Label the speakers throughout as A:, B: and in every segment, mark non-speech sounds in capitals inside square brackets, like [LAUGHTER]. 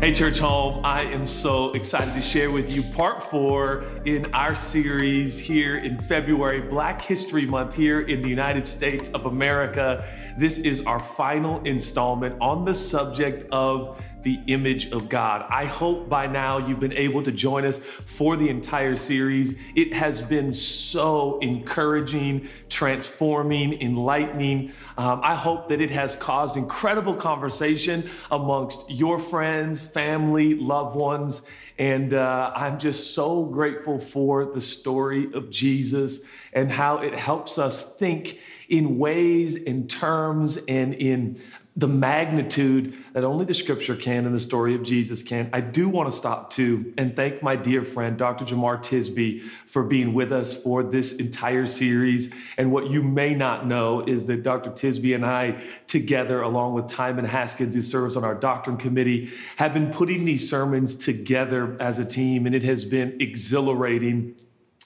A: Hey, Church Home, I am so excited to share with you part four in our series here in February, Black History Month here in the United States of America. This is our final installment on the subject of the image of God. I hope by now you've been able to join us for the entire series. It has been so encouraging, transforming, enlightening. Um, I hope that it has caused incredible conversation amongst your friends, family, loved ones. And uh, I'm just so grateful for the story of Jesus and how it helps us think in ways, in terms, and in the magnitude that only the scripture can and the story of Jesus can. I do want to stop too and thank my dear friend, Dr. Jemar Tisby, for being with us for this entire series. And what you may not know is that Dr. Tisby and I, together, along with Timon Haskins, who serves on our doctrine committee, have been putting these sermons together as a team, and it has been exhilarating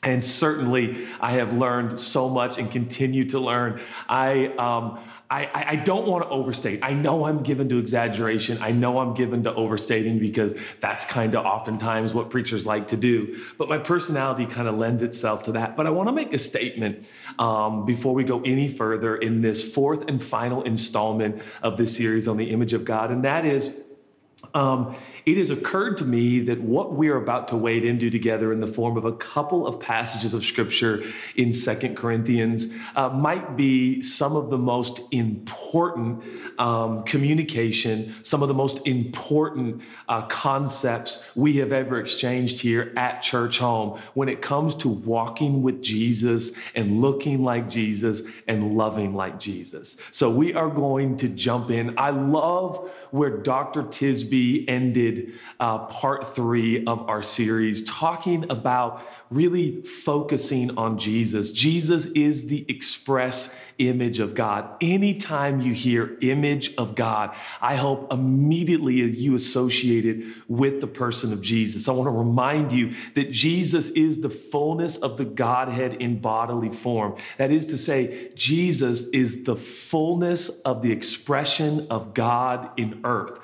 A: and certainly, I have learned so much and continue to learn. I, um, I, I don't want to overstate. I know I'm given to exaggeration. I know I'm given to overstating because that's kind of oftentimes what preachers like to do. But my personality kind of lends itself to that. But I want to make a statement um, before we go any further in this fourth and final installment of this series on the image of God. And that is, um, it has occurred to me that what we are about to wade into together in the form of a couple of passages of scripture in Second Corinthians uh, might be some of the most important um, communication, some of the most important uh, concepts we have ever exchanged here at Church Home when it comes to walking with Jesus and looking like Jesus and loving like Jesus. So we are going to jump in. I love where Dr. Tisby ended uh, part three of our series, talking about really focusing on Jesus. Jesus is the express image of God. Anytime you hear image of God, I hope immediately you associate it with the person of Jesus. I want to remind you that Jesus is the fullness of the Godhead in bodily form. That is to say, Jesus is the fullness of the expression of God in earth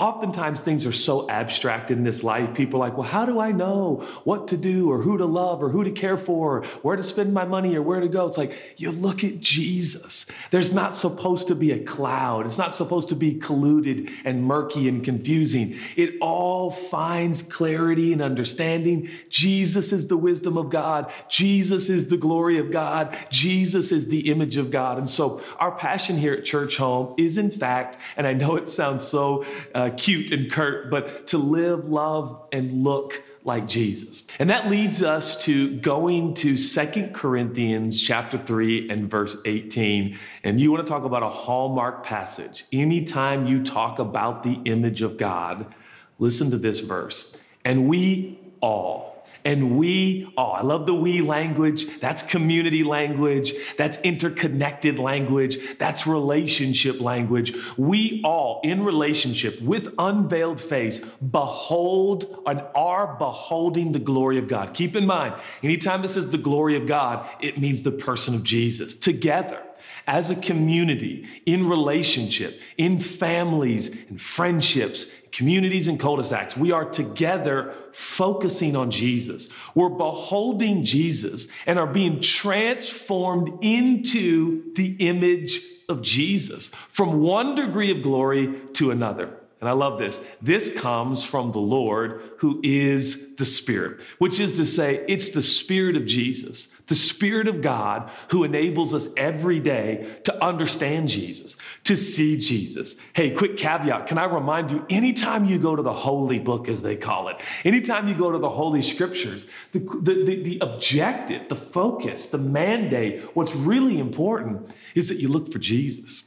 A: oftentimes things are so abstract in this life. People are like, well, how do I know what to do or who to love or who to care for or where to spend my money or where to go? It's like, you look at Jesus. There's not supposed to be a cloud. It's not supposed to be colluded and murky and confusing. It all finds clarity and understanding. Jesus is the wisdom of God. Jesus is the glory of God. Jesus is the image of God. And so our passion here at Church Home is in fact, and I know it sounds so uh, Uh, cute and curt, but to live, love, and look like Jesus. And that leads us to going to Second Corinthians chapter 3 and verse 18. And you want to talk about a hallmark passage. Anytime you talk about the image of God, listen to this verse. And we all and we, oh, I love the we language. That's community language. That's interconnected language. That's relationship language. We all, in relationship with unveiled face, behold and are beholding the glory of God. Keep in mind, anytime this is the glory of God, it means the person of Jesus. Together, as a community, in relationship, in families and friendships, communities and cul-de-sacs, we are together focusing on Jesus. We're beholding Jesus and are being transformed into the image of Jesus from one degree of glory to another. And I love this. This comes from the Lord who is the Spirit, which is to say, it's the Spirit of Jesus, the Spirit of God who enables us every day to understand Jesus, to see Jesus. Hey, quick caveat. Can I remind you, anytime you go to the Holy Book, as they call it, anytime you go to the Holy Scriptures, the, the, the, the objective, the focus, the mandate, what's really important is that you look for Jesus.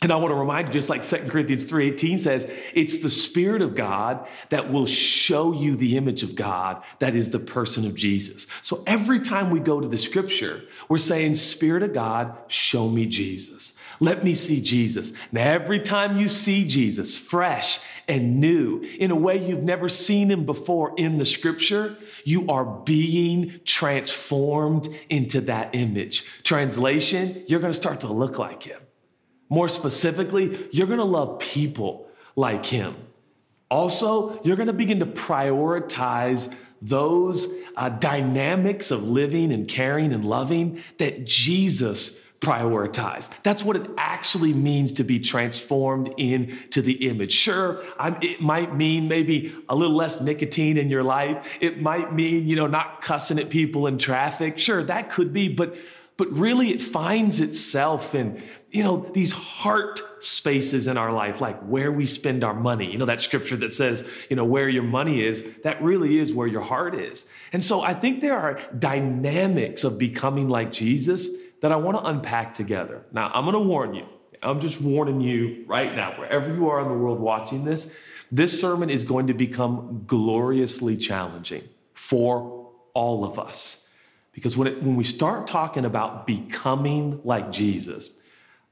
A: And I want to remind you, just like 2 Corinthians 3.18 says, it's the Spirit of God that will show you the image of God that is the person of Jesus. So every time we go to the scripture, we're saying, Spirit of God, show me Jesus. Let me see Jesus. Now, every time you see Jesus fresh and new in a way you've never seen him before in the scripture, you are being transformed into that image. Translation, you're going to start to look like him. More specifically, you're to love people like him. Also, you're to begin to prioritize those uh, dynamics of living and caring and loving that Jesus prioritized. That's what it actually means to be transformed into the image. Sure, I'm, it might mean maybe a little less nicotine in your life. It might mean, you know, not cussing at people in traffic. Sure, that could be, but but really it finds itself in you know these heart spaces in our life like where we spend our money. You know that scripture that says you know where your money is? That really is where your heart is. And so i think there are dynamics of becoming like jesus that i want to unpack together. Now i'm going to warn you. I'm just warning you right now. Wherever you are in the world watching this this sermon is going to become gloriously challenging for all of us because when, it, when we start talking about becoming like Jesus,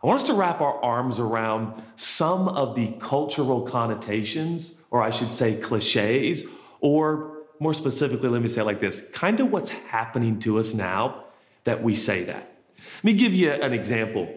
A: I want us to wrap our arms around some of the cultural connotations, or I should say cliches, or more specifically, let me say like this kind of what's happening to us now that we say that. Let me give you an example.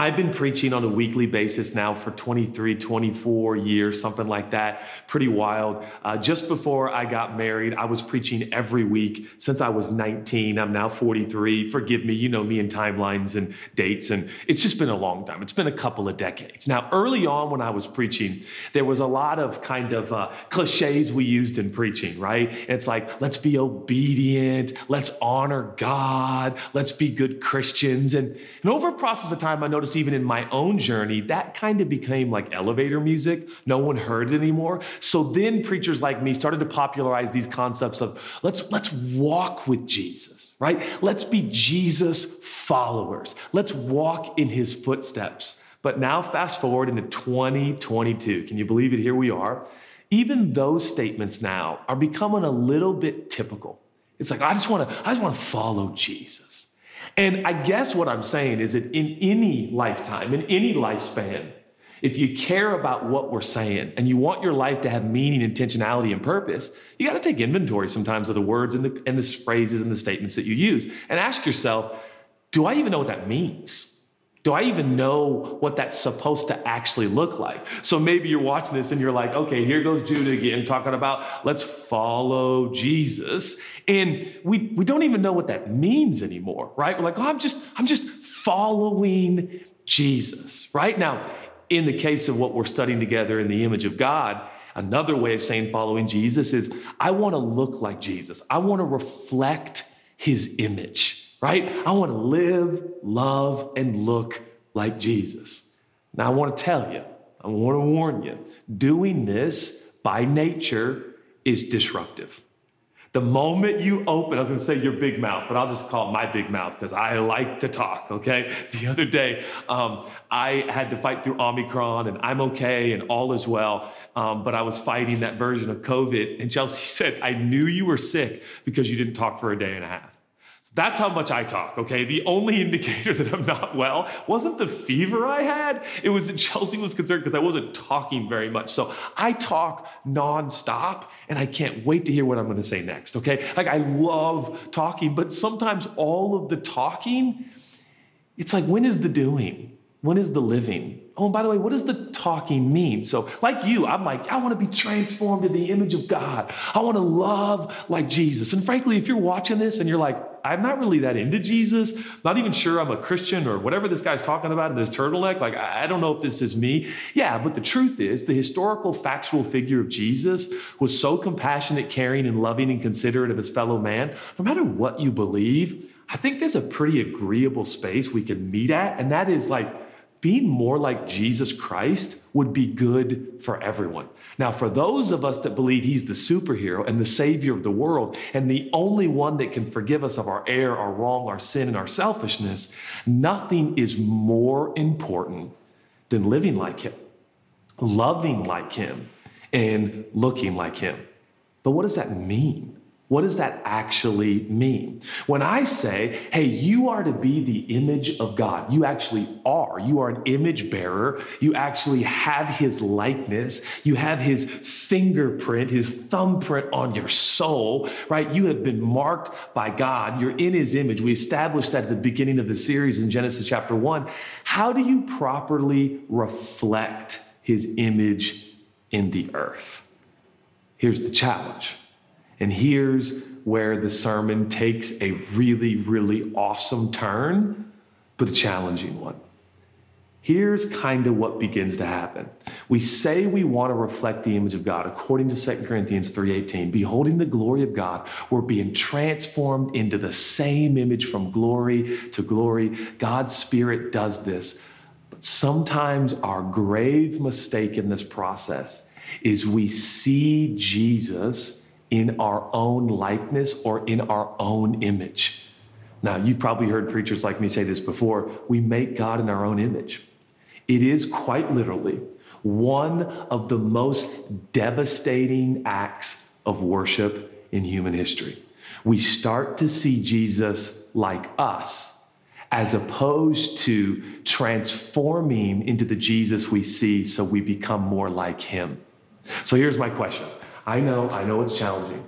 A: I've been preaching on a weekly basis now for 23, 24 years, something like that. Pretty wild. Uh, just before I got married, I was preaching every week since I was 19. I'm now 43. Forgive me, you know me in timelines and dates, and it's just been a long time. It's been a couple of decades. Now, early on when I was preaching, there was a lot of kind of uh, cliches we used in preaching, right? It's like, let's be obedient, let's honor God, let's be good Christians. And, and over a process of time, I noticed even in my own journey, that kind of became like elevator music. No one heard it anymore. So then preachers like me started to popularize these concepts of let's, let's walk with Jesus, right? Let's be Jesus followers. Let's walk in his footsteps. But now, fast forward into 2022. Can you believe it? Here we are. Even those statements now are becoming a little bit typical. It's like, I just want to, I just want to follow Jesus. And I guess what I'm saying is that in any lifetime, in any lifespan, if you care about what we're saying and you want your life to have meaning, intentionality, and purpose, you got to take inventory sometimes of the words and the, and the phrases and the statements that you use and ask yourself, do I even know what that means? Do I even know what that's supposed to actually look like? So maybe you're watching this and you're like, okay, here goes Judah again talking about let's follow Jesus. And we, we don't even know what that means anymore, right? We're like, oh, I'm just, I'm just following Jesus, right? Now, in the case of what we're studying together in the image of God, another way of saying following Jesus is I want to look like Jesus. I want to reflect his image right? I want to live, love, and look like Jesus. Now, I want to tell you, I want to warn you, doing this by nature is disruptive. The moment you open, I was gonna say your big mouth, but I'll just call it my big mouth because I like to talk, okay? [LAUGHS] The other day, um, I had to fight through Omicron and I'm okay and all is well, um, but I was fighting that version of COVID. And Chelsea [LAUGHS] said, I knew you were sick because you didn't talk for a day and a half. That's how much I talk, okay? The only [LAUGHS] indicator that I'm not well wasn't the fever I had. It was that [LAUGHS] Chelsea was concerned because I wasn't talking very much. So I talk nonstop and I can't wait to hear what I'm to say next, okay? Like I love talking, but sometimes all of the talking, it's like, when is the doing? When is the living? Oh, and by the way, what does the talking mean? So, like you, I'm like, I want to be transformed in the image of God. I want to love like Jesus. And frankly, if you're watching this and you're like, I'm not really that into Jesus, not even sure I'm a Christian or whatever this guy's talking about in this turtleneck, like, I don't know if this is me. Yeah, but the truth is, the historical, factual figure of Jesus was so compassionate, caring, and loving and considerate of his fellow man. No matter what you believe, I think there's a pretty agreeable space we can meet at, and that is like, being more like Jesus Christ would be good for everyone. Now, for those of us that believe he's the superhero and the savior of the world and the only one that can forgive us of our error, our wrong, our sin, and our selfishness, nothing is more important than living like him, loving like him, and looking like him. But what does that mean? What does that actually mean? When I say, hey, you are to be the image of God, you actually are. You are an image bearer. You actually have his likeness. You have his fingerprint, his thumbprint on your soul, right? You have been marked by God. You're in his image. We established that at the beginning of the series in Genesis chapter one. How do you properly reflect his image in the earth? Here's the challenge. And here's where the sermon takes a really, really awesome turn, but a challenging one. Here's kind of what begins to happen. We say we want to reflect the image of God according to 2 Corinthians 3:18. Beholding the glory of God, we're being transformed into the same image from glory to glory. God's spirit does this. But sometimes our grave mistake in this process is we see Jesus in our own likeness or in our own image. Now, you've probably heard preachers like me say this before. We make God in our own image. It is quite literally one of the most devastating acts of worship in human history. We start to see Jesus like us as opposed to transforming into the Jesus we see so we become more like him. So here's my question. I know, I know it's challenging.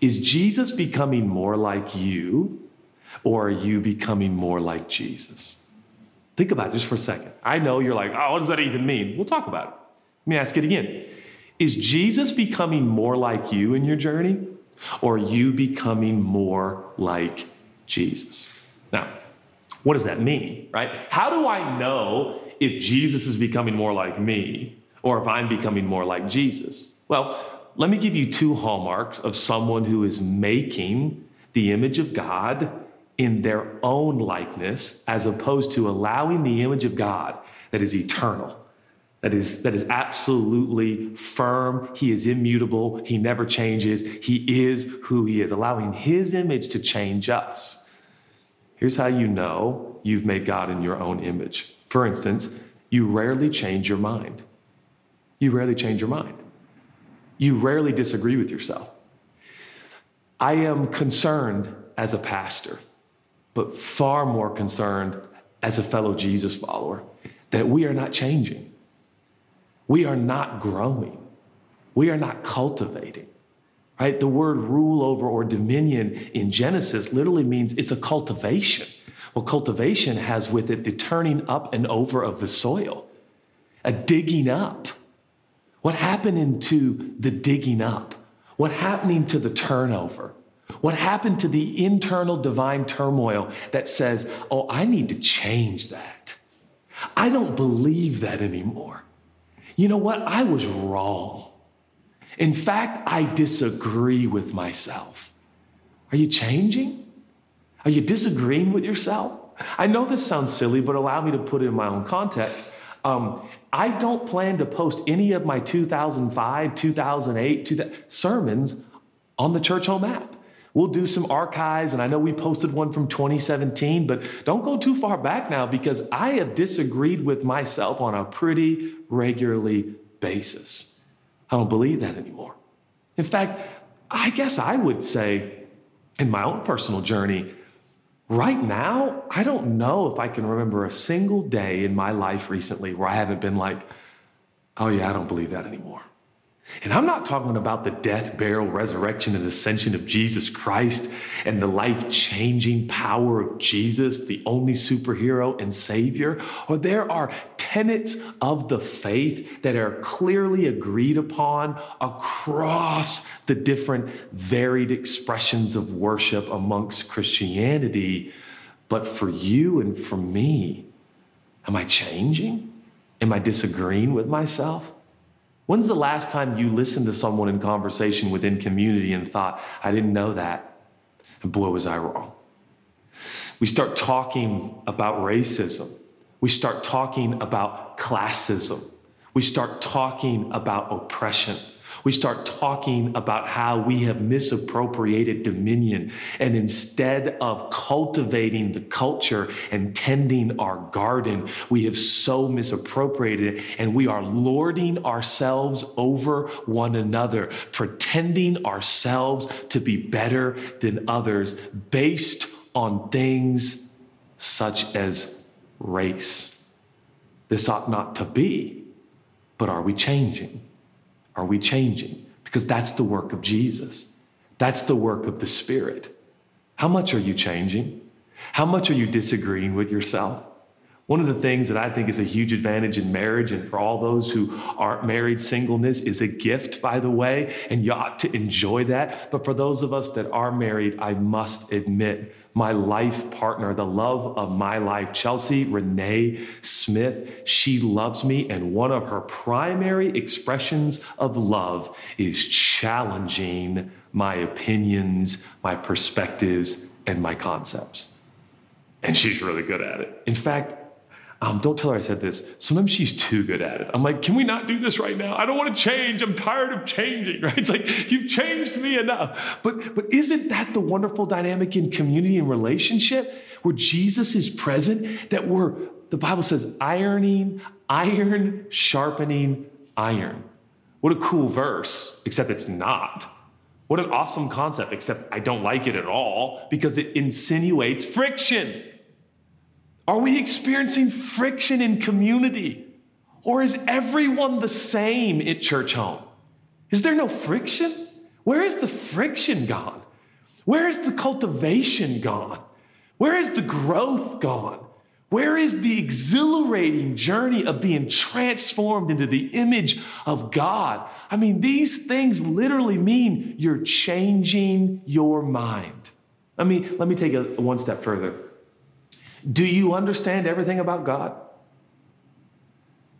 A: Is Jesus becoming more like you or are you becoming more like Jesus? Think about it just for a second. I know you're like, oh, what does that even mean? We'll talk about it. Let me ask it again. Is Jesus becoming more like you in your journey, or are you becoming more like Jesus? Now, what does that mean, right? How do I know if Jesus is becoming more like me, or if I'm becoming more like Jesus? Well, let me give you two hallmarks of someone who is making the image of God in their own likeness as opposed to allowing the image of God that is eternal, that is, that is absolutely firm. He is immutable. He never changes. He is who he is, allowing his image to change us. Here's how you know you've made God in your own image. For instance, you rarely change your mind. You rarely change your mind. You rarely disagree with yourself. I am concerned as a pastor but far more concerned as a fellow Jesus follower that we are not changing. We are not growing. We are not cultivating. Right? The word rule over or dominion in Genesis literally means it's a cultivation. Well, cultivation has with it the turning up and over of the soil, a digging up. What happened into the digging up? What happening to the turnover? What happened to the internal divine turmoil that says, oh, I need to change that? I don't believe that anymore. You know what? I was wrong. In fact, I disagree with myself. Are you changing? Are you disagreeing with yourself? I know this sounds silly, but allow me to put it in my own context. Um, I don't plan to post any of my 2005, 2008 2000, sermons on the Church Home app. We'll do some archives, and I know we posted one from 2017, but don't go too far back now because I have disagreed with myself on a pretty regularly basis. I don't believe that anymore. In fact, I guess I would say in my own personal journey, right now, I don't know if I can remember a single day in my life recently where I haven't been like, oh yeah, I don't believe that anymore. And I'm not talking about the death, burial, resurrection, and ascension of Jesus Christ and the life changing power of Jesus, the only superhero and savior. Or there are tenets of the faith that are clearly agreed upon across the different varied expressions of worship amongst Christianity. But for you and for me, am I changing? Am I disagreeing with myself? When's the last time you listened to someone in conversation within community and thought, I didn't know that? And boy, was I wrong. We start talking about racism. We start talking about classism. We start talking about oppression we start talking about how we have misappropriated dominion. And instead of cultivating the culture and tending our garden, we have so misappropriated it and we are lording ourselves over one another, pretending ourselves to be better than others based on things such as race. This ought not to be, but are we changing? Are we changing? Because that's the work of Jesus. That's the work of the Spirit. How much are you changing? How much are you disagreeing with yourself? One of the things that I think is a huge advantage in marriage, and for all those who aren't married, singleness is a gift, by the way, and you ought to enjoy that. But for those of us that are married, I must admit, my life partner, the love of my life, Chelsea Renee Smith, she loves me. And one of her primary expressions of love is challenging my opinions, my perspectives, and my concepts. And she's really good at it. In fact, um, don't tell her I said this. Sometimes she's too good at it. I'm like, can we not do this right now? I don't want to change. I'm tired of changing, [LAUGHS] right? It's like, you've changed me enough. But, but isn't that the wonderful dynamic in community and relationship where Jesus is present? That we're, the Bible says, ironing, iron, sharpening, iron. What a cool verse, except it's not. What an awesome concept, except I don't like it at all because it insinuates friction. Are we experiencing friction in community? Or is everyone the same at church home? Is there no friction? Where is the friction gone? Where is the cultivation gone? Where is the growth gone? Where is the exhilarating journey of being transformed into the image of God? I mean, these things literally mean you're changing your mind. Let me, let me take it one step further. Do you understand everything about God?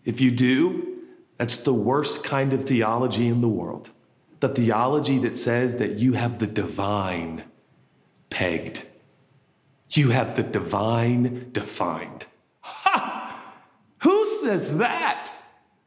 A: If you do, that's the worst kind of theology in the world. The theology that says that you have the divine pegged, you have the divine defined. Ha! Who says that?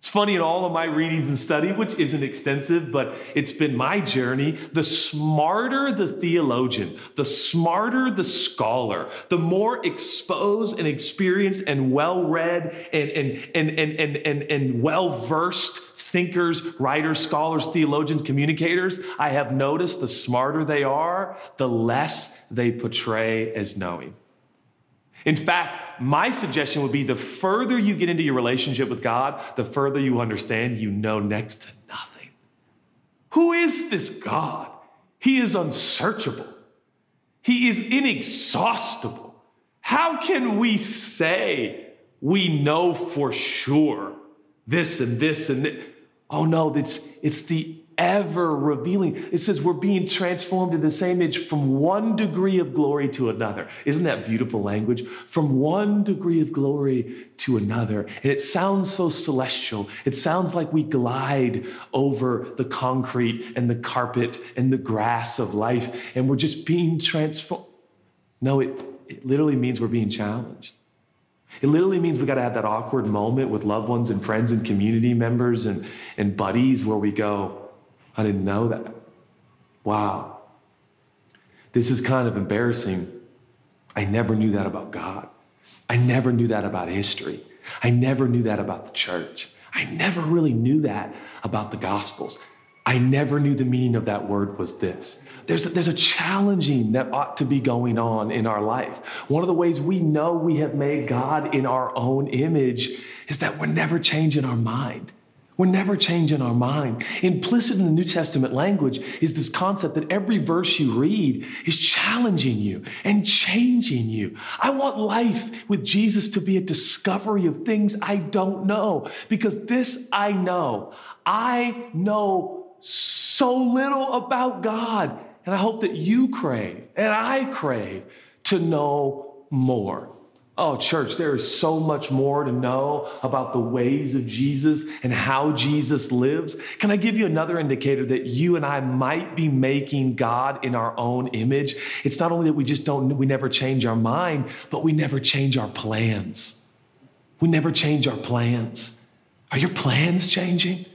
A: It's funny in all of my readings and study, which isn't extensive, but it's been my journey. The smarter the theologian, the smarter the scholar, the more exposed and experienced and well read and, and, and, and, and, and, and well versed thinkers, writers, scholars, theologians, communicators, I have noticed the smarter they are, the less they portray as knowing. In fact, my suggestion would be the further you get into your relationship with God, the further you understand you know next to nothing. Who is this God? He is unsearchable, He is inexhaustible. How can we say we know for sure this and this and this? Oh no, it's, it's the ever revealing. It says we're being transformed in the same image from one degree of glory to another. Isn't that beautiful language? From one degree of glory to another. And it sounds so celestial. It sounds like we glide over the concrete and the carpet and the grass of life and we're just being transformed. No, it, it literally means we're being challenged. It literally means we got to have that awkward moment with loved ones and friends and community members and, and buddies where we go, I didn't know that. Wow. This is kind of embarrassing. I never knew that about God. I never knew that about history. I never knew that about the church. I never really knew that about the Gospels. I never knew the meaning of that word was this. There's a, there's a challenging that ought to be going on in our life. One of the ways we know we have made God in our own image is that we're never changing our mind. We're never changing our mind. Implicit in the New Testament language is this concept that every verse you read is challenging you and changing you. I want life with Jesus to be a discovery of things I don't know because this I know. I know so little about God. And I hope that you crave and I crave to know more. Oh, church, there is so much more to know about the ways of Jesus and how Jesus lives. Can I give you another indicator that you and I might be making God in our own image? It's not only that we just don't, we never change our mind, but we never change our plans. We never change our plans. Are your plans changing?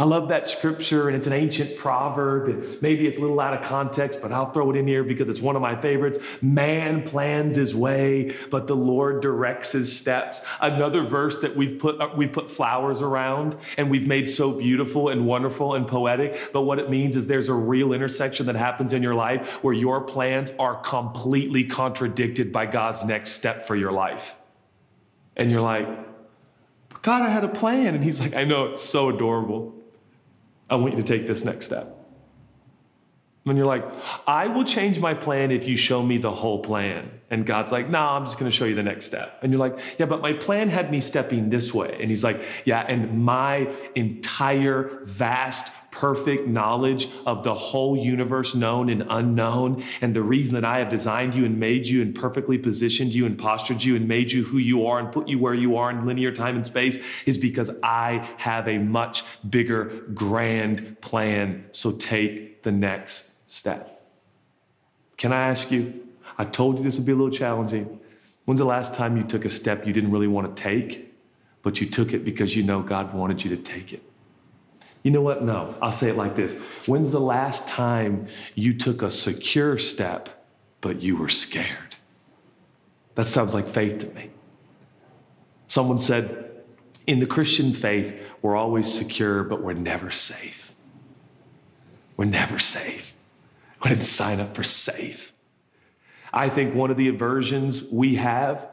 A: I love that scripture, and it's an ancient proverb, and maybe it's a little out of context, but I'll throw it in here because it's one of my favorites. Man plans his way, but the Lord directs his steps. Another verse that we've put uh, we've put flowers around and we've made so beautiful and wonderful and poetic. But what it means is there's a real intersection that happens in your life where your plans are completely contradicted by God's next step for your life, and you're like. God, I had a plan. And he's like, I know, it's so adorable. I want you to take this next step. And you're like, I will change my plan if you show me the whole plan. And God's like, no, nah, I'm just going to show you the next step. And you're like, yeah, but my plan had me stepping this way. And he's like, yeah, and my entire vast, perfect knowledge of the whole universe, known and unknown, and the reason that I have designed you and made you and perfectly positioned you and postured you and made you who you are and put you where you are in linear time and space is because I have a much bigger, grand plan. So take the next step. Can I ask you? I told you this would be a little challenging. When's the last time you took a step you didn't really want to take, but you took it because you know God wanted you to take it? You know what? No, I'll say it like this. When's the last time you took a secure step, but you were scared? That sounds like faith to me. Someone said, in the Christian faith, we're always secure, but we're never safe. We're never safe. We didn't sign up for safe. I think one of the aversions we have,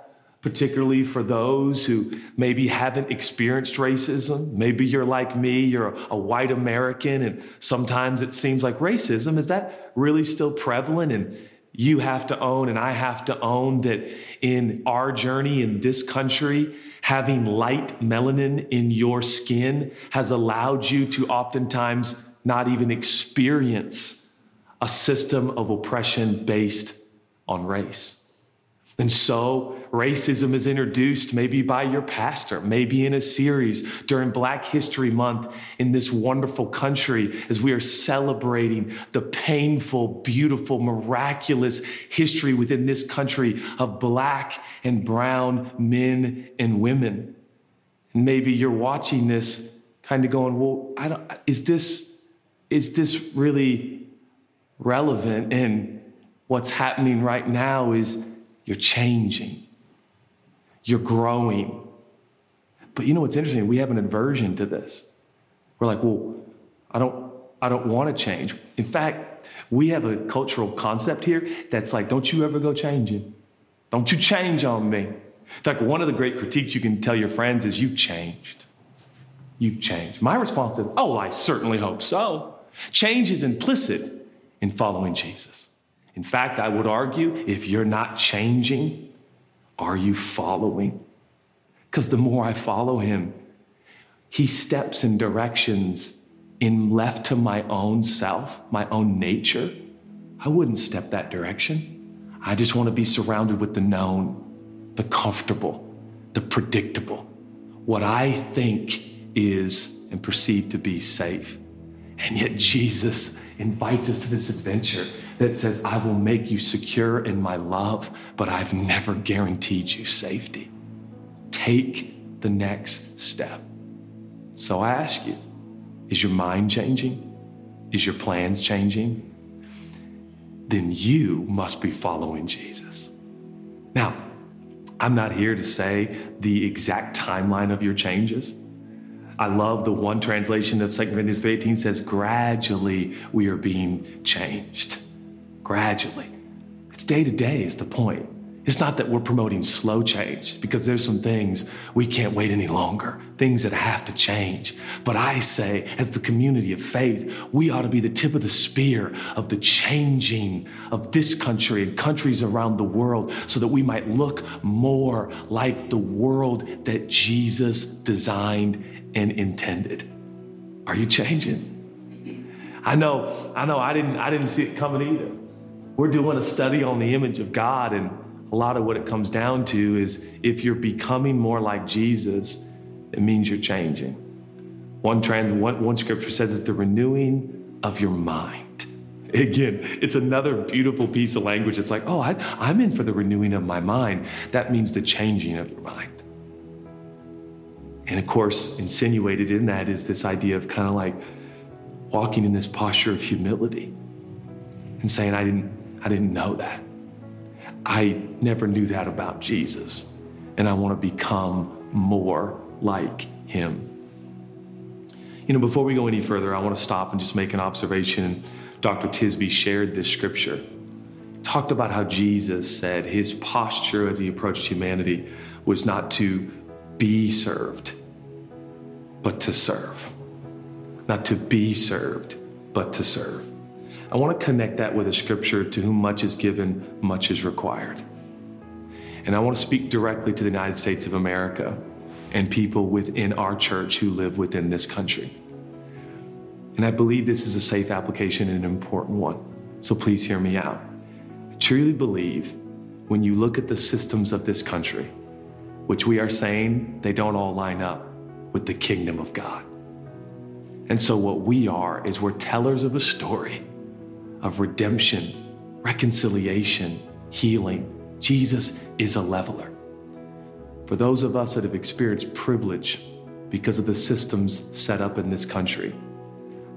A: particularly for those who maybe haven't experienced racism, maybe you're like me, you're a, white American, and sometimes it seems like racism, is that really still prevalent? And you have to own, and I have to own that in our journey in this country, having light melanin in your skin has allowed you to oftentimes not even experience a system of oppression based on race. And so racism is introduced maybe by your pastor, maybe in a series during Black History Month in this wonderful country as we are celebrating the painful, beautiful, miraculous history within this country of Black and brown men and women. And maybe you're watching this kind of going, well, I don't, is this, is this really relevant in what's happening right now is you're changing, you're growing. But you know what's interesting? We have an aversion to this. We're like, well, I don't, I don't want to change. In fact, we have a cultural concept here that's like, don't you ever go changing. Don't you change on me. In fact, one of the great critiques you can tell your friends is, you've changed. You've changed. My response is, oh, I certainly hope so. Change is implicit in following Jesus. In fact, I would argue if you're not changing, are you following? Because the more I follow him, he steps in directions in left to my own self, my own nature. I wouldn't step that direction. I just want to be surrounded with the known, the comfortable, the predictable, what I think is and perceive to be safe. And yet, Jesus invites us to this adventure that says, I will make you secure in my love, but I've never guaranteed you safety. Take the next step. So I ask you, is your mind changing? Is your plans changing? Then you must be following Jesus. Now, I'm not here to say the exact timeline of your changes. I love the one translation of 2 Corinthians 3.18 says, gradually we are being changed. Gradually. It's day to day is the point. It's not that we're promoting slow change because there's some things we can't wait any longer, things that have to change. But I say, as the community of faith, we ought to be the tip of the spear of the changing of this country and countries around the world so that we might look more like the world that Jesus designed and intended. Are you changing? I know, I know I didn't I didn't see it coming either. We're doing a study on the image of God and a lot of what it comes down to is if you're becoming more like Jesus, it means you're changing. One trans one, one scripture says it's the renewing of your mind. [LAUGHS] Again, it's another beautiful piece of language. It's like, oh, I, I'm in for the renewing of my mind. That means the changing of your mind. And of course, insinuated in that is this idea of kind of like walking in this posture of humility and saying, I didn't, I didn't know that. I never knew that about Jesus. And I want to become more like him. You know, before we go any further, I want to stop and just make an observation. Dr. Tisby shared this scripture, talked about how Jesus said his posture as he approached humanity was not to be served, but to serve. Not to be served, but to serve. I want to connect that with a scripture to whom much is given, much is required. And I want to speak directly to the United States of America and people within our church who live within this country. And I believe this is a safe application and an important one. So please hear me out. I truly believe when you look at the systems of this country, which we are saying they don't all line up with the kingdom of God. And so, what we are is we're tellers of a story of redemption, reconciliation, healing. Jesus is a leveler. For those of us that have experienced privilege because of the systems set up in this country,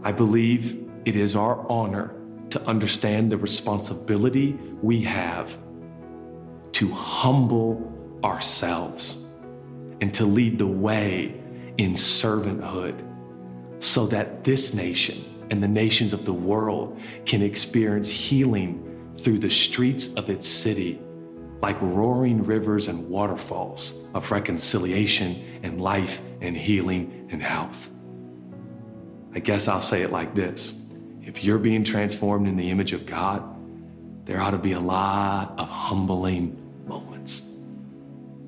A: I believe it is our honor to understand the responsibility we have to humble ourselves and to lead the way in servanthood so that this nation and the nations of the world can experience healing through the streets of its city like roaring rivers and waterfalls of reconciliation and life and healing and health. I guess I'll say it like this if you're being transformed in the image of God, there ought to be a lot of humbling moments.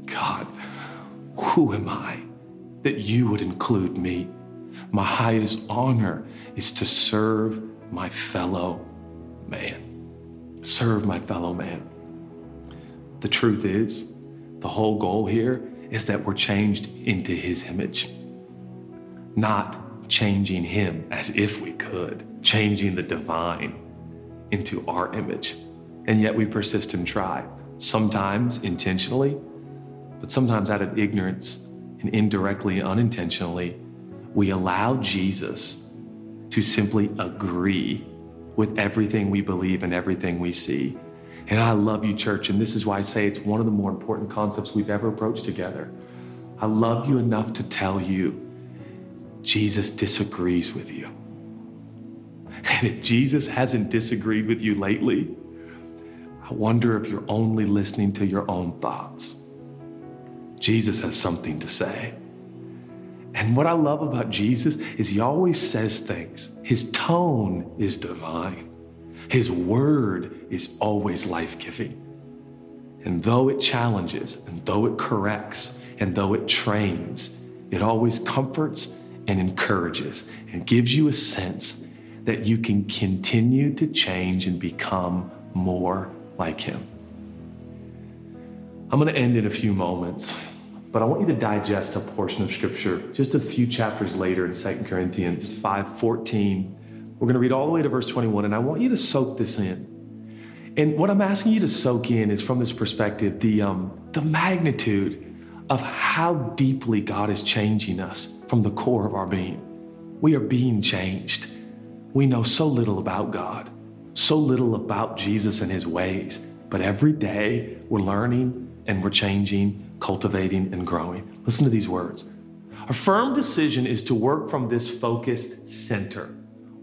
A: God, who am I that you would include me? My highest honor is to serve my fellow man. Serve my fellow man. The truth is, the whole goal here is that we're changed into his image, not changing him as if we could, changing the divine into our image. And yet we persist and try, sometimes intentionally, but sometimes out of ignorance and indirectly, unintentionally, we allow Jesus to simply agree with everything we believe and everything we see. And I love you, church, and this is why I say it's one of the more important concepts we've ever approached together. I love you enough to tell you Jesus disagrees with you. And if Jesus hasn't disagreed with you lately, I wonder if you're only listening to your own thoughts. Jesus has something to say. And what I love about Jesus is he always says things. His tone is divine. His word is always life giving. And though it challenges, and though it corrects, and though it trains, it always comforts and encourages and gives you a sense that you can continue to change and become more like Him. I'm going to end in a few moments. But I want you to digest a portion of scripture just a few chapters later in 2 Corinthians 5:14. We're going to read all the way to verse 21 and I want you to soak this in. And what I'm asking you to soak in is from this perspective the um, the magnitude of how deeply God is changing us from the core of our being. We are being changed. We know so little about God, so little about Jesus and his ways, but every day we're learning and we're changing cultivating, and growing. Listen to these words. A firm decision is to work from this focused center.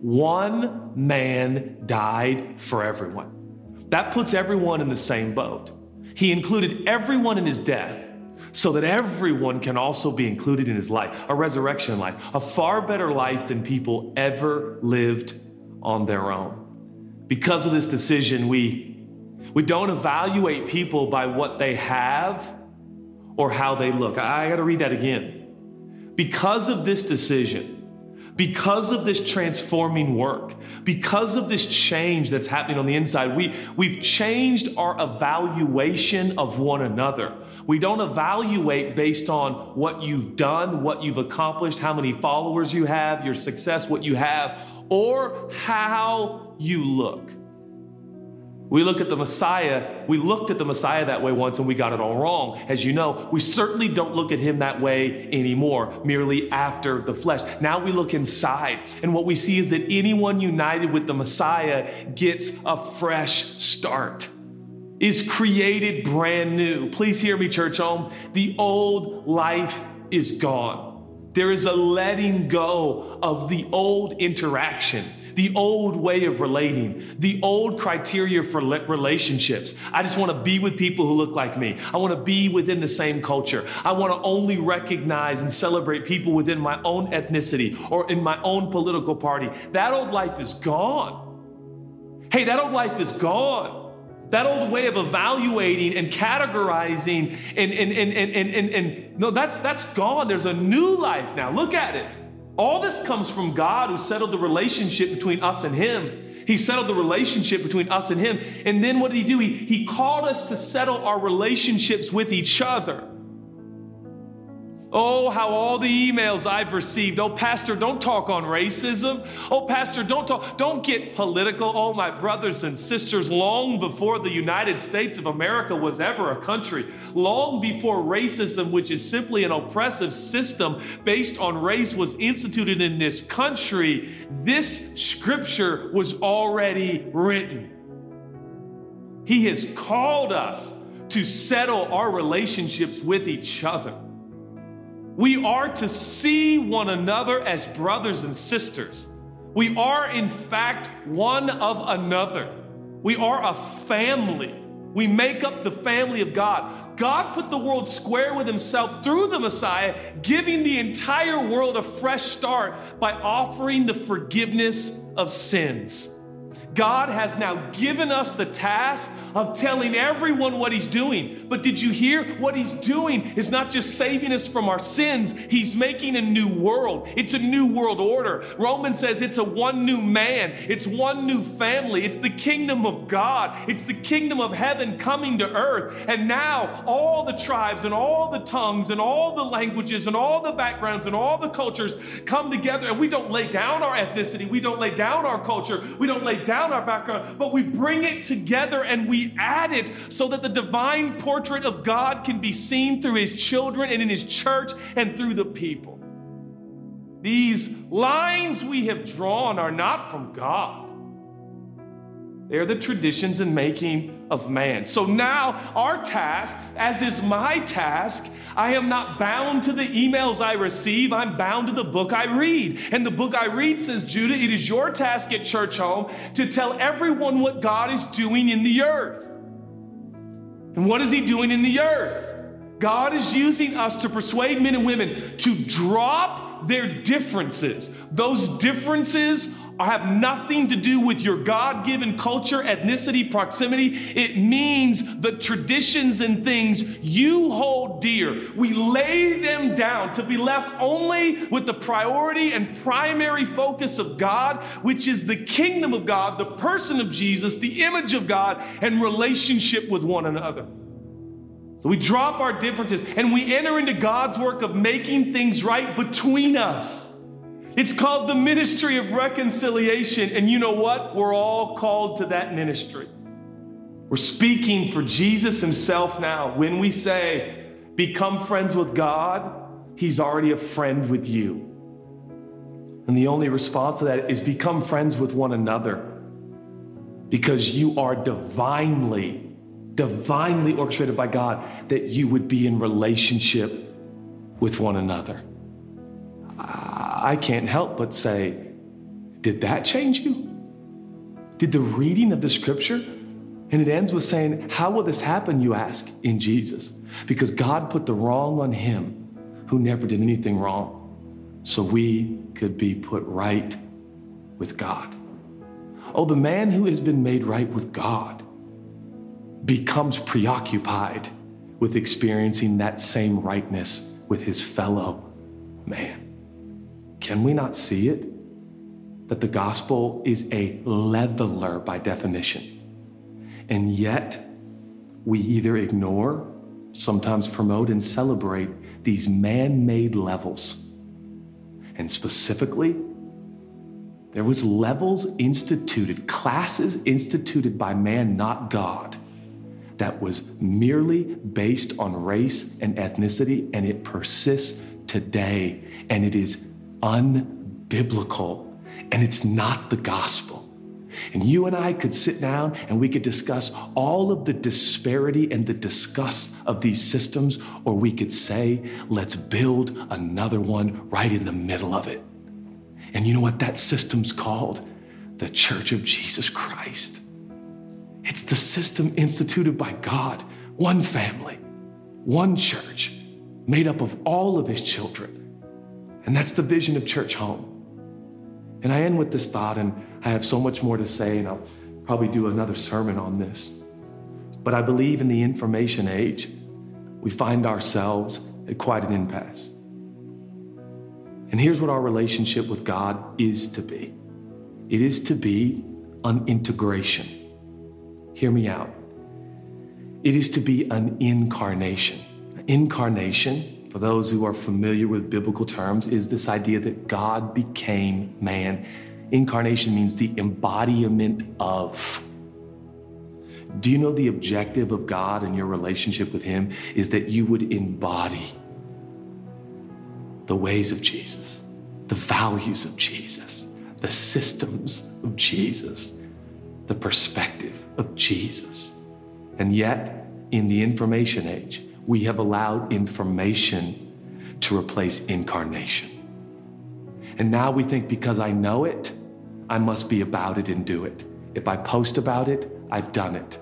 A: One man died for everyone. That puts everyone in the same boat. He included everyone in his death so that everyone can also be included in his life, a resurrection life, a far better life than people ever lived on their own. Because of this decision, we, we don't evaluate people by what they have or how they look. I, I got to read that again. Because of this decision, because of this transforming work, because of this change that's happening on the inside, we, we've changed our evaluation of one another. We don't evaluate based on what you've done, what you've accomplished, how many followers you have, your success, what you have, or how you look. We look at the Messiah, we looked at the Messiah that way once and we got it all wrong. As you know, we certainly don't look at him that way anymore, merely after the flesh. Now we look inside, and what we see is that anyone united with the Messiah gets a fresh start, is created brand new. Please hear me, church home. The old life is gone. There is a letting go of the old interaction, the old way of relating, the old criteria for relationships. I just want to be with people who look like me. I want to be within the same culture. I want to only recognize and celebrate people within my own ethnicity or in my own political party. That old life is gone. Hey, that old life is gone. That old way of evaluating and categorizing and, and, and, and, and, and, and no, that's, that's gone. There's a new life now. Look at it. All this comes from God who settled the relationship between us and Him. He settled the relationship between us and Him. And then what did He do? He, he called us to settle our relationships with each other. Oh, how all the emails I've received. Oh, Pastor, don't talk on racism. Oh, Pastor, don't talk, don't get political. Oh, my brothers and sisters, long before the United States of America was ever a country, long before racism, which is simply an oppressive system based on race, was instituted in this country, this scripture was already written. He has called us to settle our relationships with each other. We are to see one another as brothers and sisters. We are, in fact, one of another. We are a family. We make up the family of God. God put the world square with Himself through the Messiah, giving the entire world a fresh start by offering the forgiveness of sins. God has now given us the task of telling everyone what He's doing. But did you hear? What He's doing is not just saving us from our sins, He's making a new world. It's a new world order. Romans says it's a one new man, it's one new family, it's the kingdom of God, it's the kingdom of heaven coming to earth. And now all the tribes and all the tongues and all the languages and all the backgrounds and all the cultures come together, and we don't lay down our ethnicity, we don't lay down our culture, we don't lay down down our background, but we bring it together and we add it so that the divine portrait of God can be seen through his children and in his church and through the people. These lines we have drawn are not from God. They're the traditions and making of man. So now, our task, as is my task, I am not bound to the emails I receive. I'm bound to the book I read. And the book I read says, Judah, it is your task at Churchome to tell everyone what God is doing in the earth. And what is He doing in the earth? God is using us to persuade men and women to drop their differences. Those differences have nothing to do with your God given culture, ethnicity, proximity. It means the traditions and things you hold dear. We lay them down to be left only with the priority and primary focus of God, which is the kingdom of God, the person of Jesus, the image of God, and relationship with one another. So we drop our differences and we enter into God's work of making things right between us. It's called the ministry of reconciliation. And you know what? We're all called to that ministry. We're speaking for Jesus himself now. When we say, become friends with God, he's already a friend with you. And the only response to that is become friends with one another because you are divinely, divinely orchestrated by God that you would be in relationship with one another. I can't help but say, Did that change you? Did the reading of the scripture? And it ends with saying, How will this happen, you ask, in Jesus? Because God put the wrong on him who never did anything wrong, so we could be put right with God. Oh, the man who has been made right with God becomes preoccupied with experiencing that same rightness with his fellow man. Can we not see it? That the gospel is a leveler by definition. And yet, we either ignore, sometimes promote, and celebrate these man made levels. And specifically, there was levels instituted, classes instituted by man, not God, that was merely based on race and ethnicity, and it persists today. And it is unbiblical and it's not the gospel. And you and I could sit down and we could discuss all of the disparity and the disgust of these systems, or we could say, let's build another one right in the middle of it. And you know what that system's called? The Church of Jesus Christ. It's the system instituted by God, one family, one church, made up of all of his children and that's the vision of Churchome. And I end with this thought, and I have so much more to say, and I'll probably do another sermon on this. But I believe in the information age, we find ourselves at quite an impasse. And here's what our relationship with God is to be it is to be an integration. Hear me out. It is to be an incarnation. Incarnation, for those who are familiar with biblical terms, is this idea that God became man. Incarnation means the embodiment of. Do you know the objective of God and your relationship with Him is that you would embody the ways of Jesus, the values of Jesus, the systems of Jesus, the perspective of Jesus. And yet, in the information age, we have allowed information to replace incarnation. And now we think because I know it, I must be about it and do it. If I post about it, I've done it.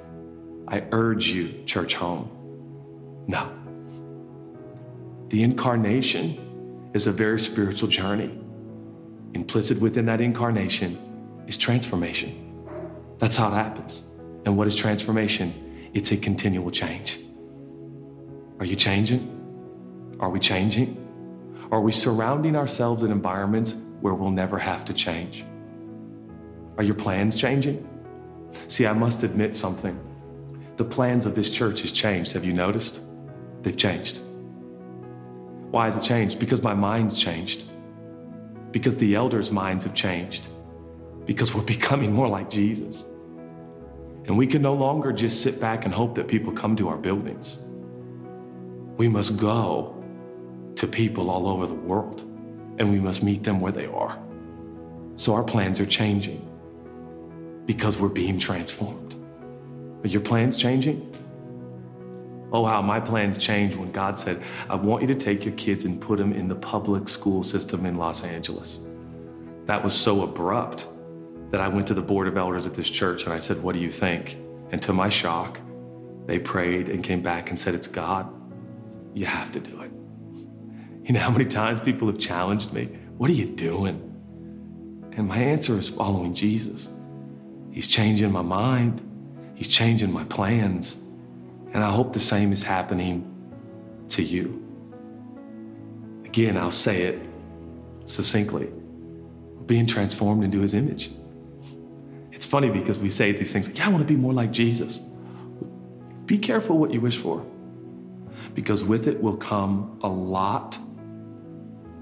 A: I urge you, Churchome. No. The incarnation is a very spiritual journey. Implicit within that incarnation is transformation. That's how it happens. And what is transformation? It's a continual change. Are you changing? Are we changing? Are we surrounding ourselves in environments where we'll never have to change? Are your plans changing? See, I must admit something. The plans of this church has changed. Have you noticed? They've changed. Why has it changed? Because my mind's changed. Because the elders' minds have changed. Because we're [LAUGHS] becoming more like Jesus. And we can no longer just sit back and hope that people come to our buildings. We must go to people all over the world and we must meet them where they are. So our plans are changing because we're being transformed. Are your plans changing? Oh, how my plans changed when God said, I want you to take your kids and put them in the public school system in Los Angeles. That was so abrupt that I went to the board of elders at this church and I said, What do you think? And to my shock, they prayed and came back and said, It's God. You have to do it. You know how many times people have challenged me, What are you doing? And my answer is following Jesus. He's changing my mind, He's changing my plans. And I hope the same is happening to you. Again, I'll say it succinctly being transformed into His image. Funny because we say these things like, yeah, I want to be more like Jesus. Be careful what you wish for because with it will come a lot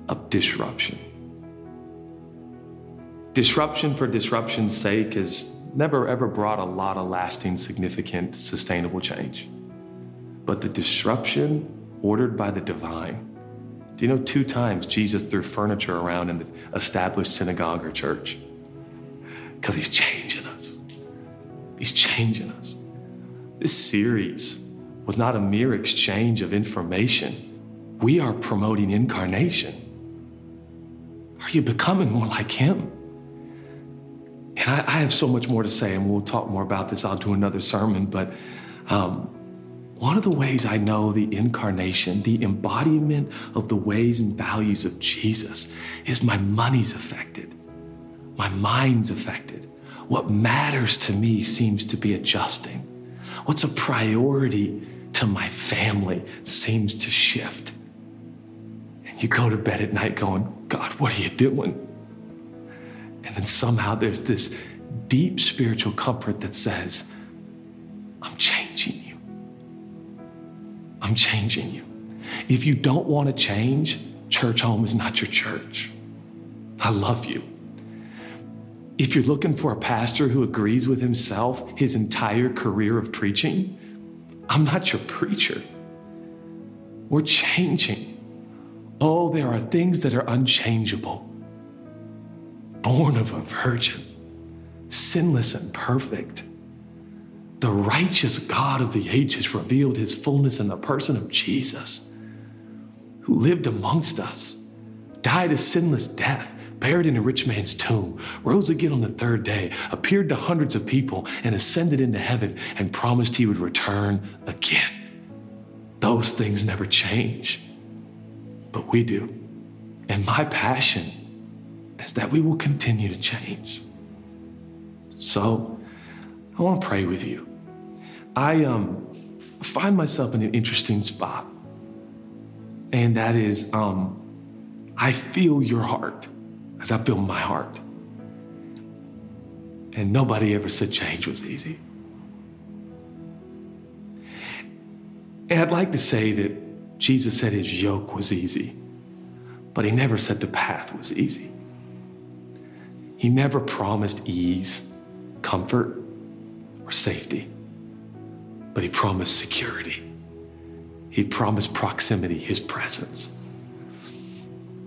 A: of disruption. Disruption for disruption's sake has never ever brought a lot of lasting, significant, sustainable change. But the disruption ordered by the divine. Do you know two times Jesus threw furniture around in the established synagogue or church? Because he's changing. He's changing us. This series was not a mere exchange of information. We are promoting incarnation. Are you becoming more like him? And I, I, have so much more to say, and we'll talk more about this. I'll do another sermon. But um, one of the ways I know the incarnation, the embodiment of the ways and values of Jesus, is my money's affected, my mind's affected. What matters to me seems to be adjusting. What's a priority to my family seems to shift. And you go to bed at night going, God, what are you doing? And then somehow there's this deep spiritual comfort that says, I'm changing you. I'm changing you. If you don't want to change, Churchome is not your church. I love you. If you're looking for a pastor who agrees with himself his entire career of preaching, I'm not your preacher. We're changing. Oh, there are things that are unchangeable born of a virgin, sinless and perfect. The righteous God of the ages revealed his fullness in the person of Jesus, who lived amongst us, died a sinless death, buried in a rich man's tomb, rose again on the third day, appeared to hundreds of people, and ascended into heaven and promised he would return again. Those things never change, but we do. And my passion is that we will continue to change. So I want to pray with you. I um, find myself in an interesting spot, and that is um, I feel your heart I feel my heart. And nobody ever said change was easy. And I'd like to say that Jesus said his yoke was easy, but he never said the path was easy. He never promised ease, comfort, or safety, but he promised security. He promised proximity, his presence.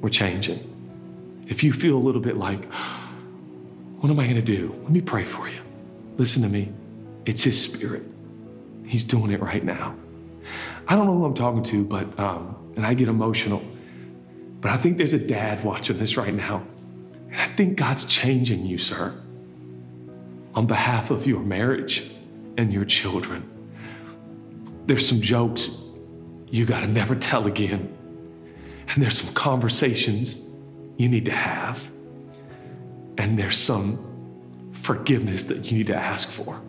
A: We're changing. If you feel a little bit like, what am I going to do? Let me pray for you. Listen to me. It's his spirit. He's doing it right now. I don't know who I'm talking to, but, um, and I get emotional, but I think there's a dad watching this right now. And I think God's changing you, sir, on behalf of your marriage and your children. There's some jokes you got to never tell again. And there's some conversations you need to have. And there's some forgiveness that you need to ask for.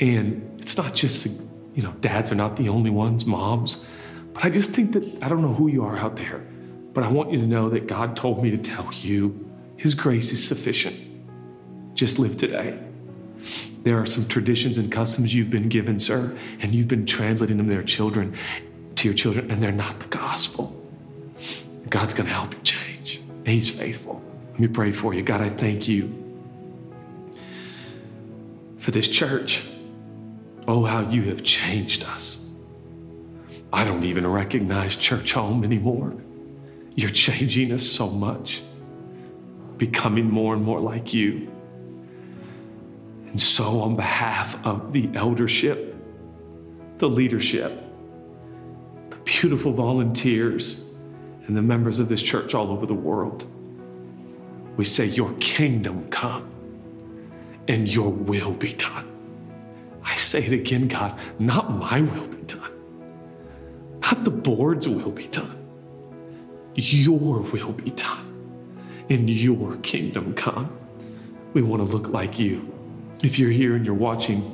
A: And it's not just you know, dads are not the only ones, moms. But I just think that I don't know who you are out there, but I want you to know that God told me to tell you His grace is sufficient. Just live today. There are some traditions and customs you've been given, sir, and you've been translating them to their children, to your children, and they're not the gospel. God's going to help you change. He's faithful. Let me pray for you. God, I thank you for this church. Oh, how you have changed us. I don't even recognize Churchome anymore. You're changing us so much, becoming more and more like you. And so, on behalf of the eldership, the leadership, the beautiful volunteers, and the members of this church all over the world, we say, Your kingdom come and your will be done. I say it again, God, not my will be done, not the board's will be done. Your will be done, and your kingdom come. We want to look like you. If you're here and you're watching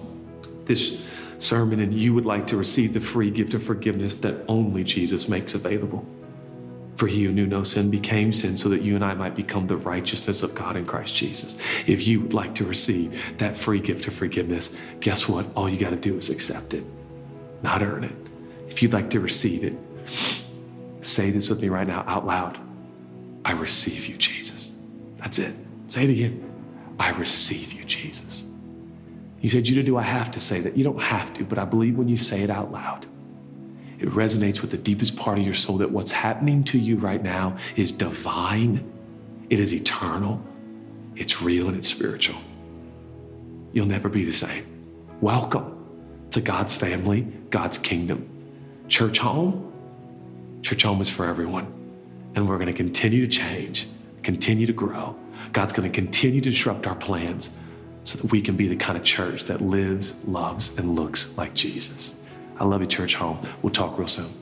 A: this sermon and you would like to receive the free gift of forgiveness that only Jesus makes available, for he who knew no sin became sin so that you and I might become the righteousness of God in Christ Jesus. If you would like to receive that free gift of forgiveness, guess what? All you got to do is accept it, not earn it. If you'd like to receive it, say this with me right now out loud I receive you, Jesus. That's it. Say it again. I receive you, Jesus. You said, Judah, do I have to say that? You don't have to, but I believe when you say it out loud, it resonates with the deepest part of your soul that what's happening to you right now is divine, it is eternal, it's real, and it's spiritual. You'll never be the same. Welcome to God's family, God's kingdom. Churchome, church home is for everyone. And we're going to continue to change, continue to grow. God's going to continue to disrupt our plans so that we can be the kind of church that lives, loves, and looks like Jesus. I love you, Churchome. We'll talk real soon.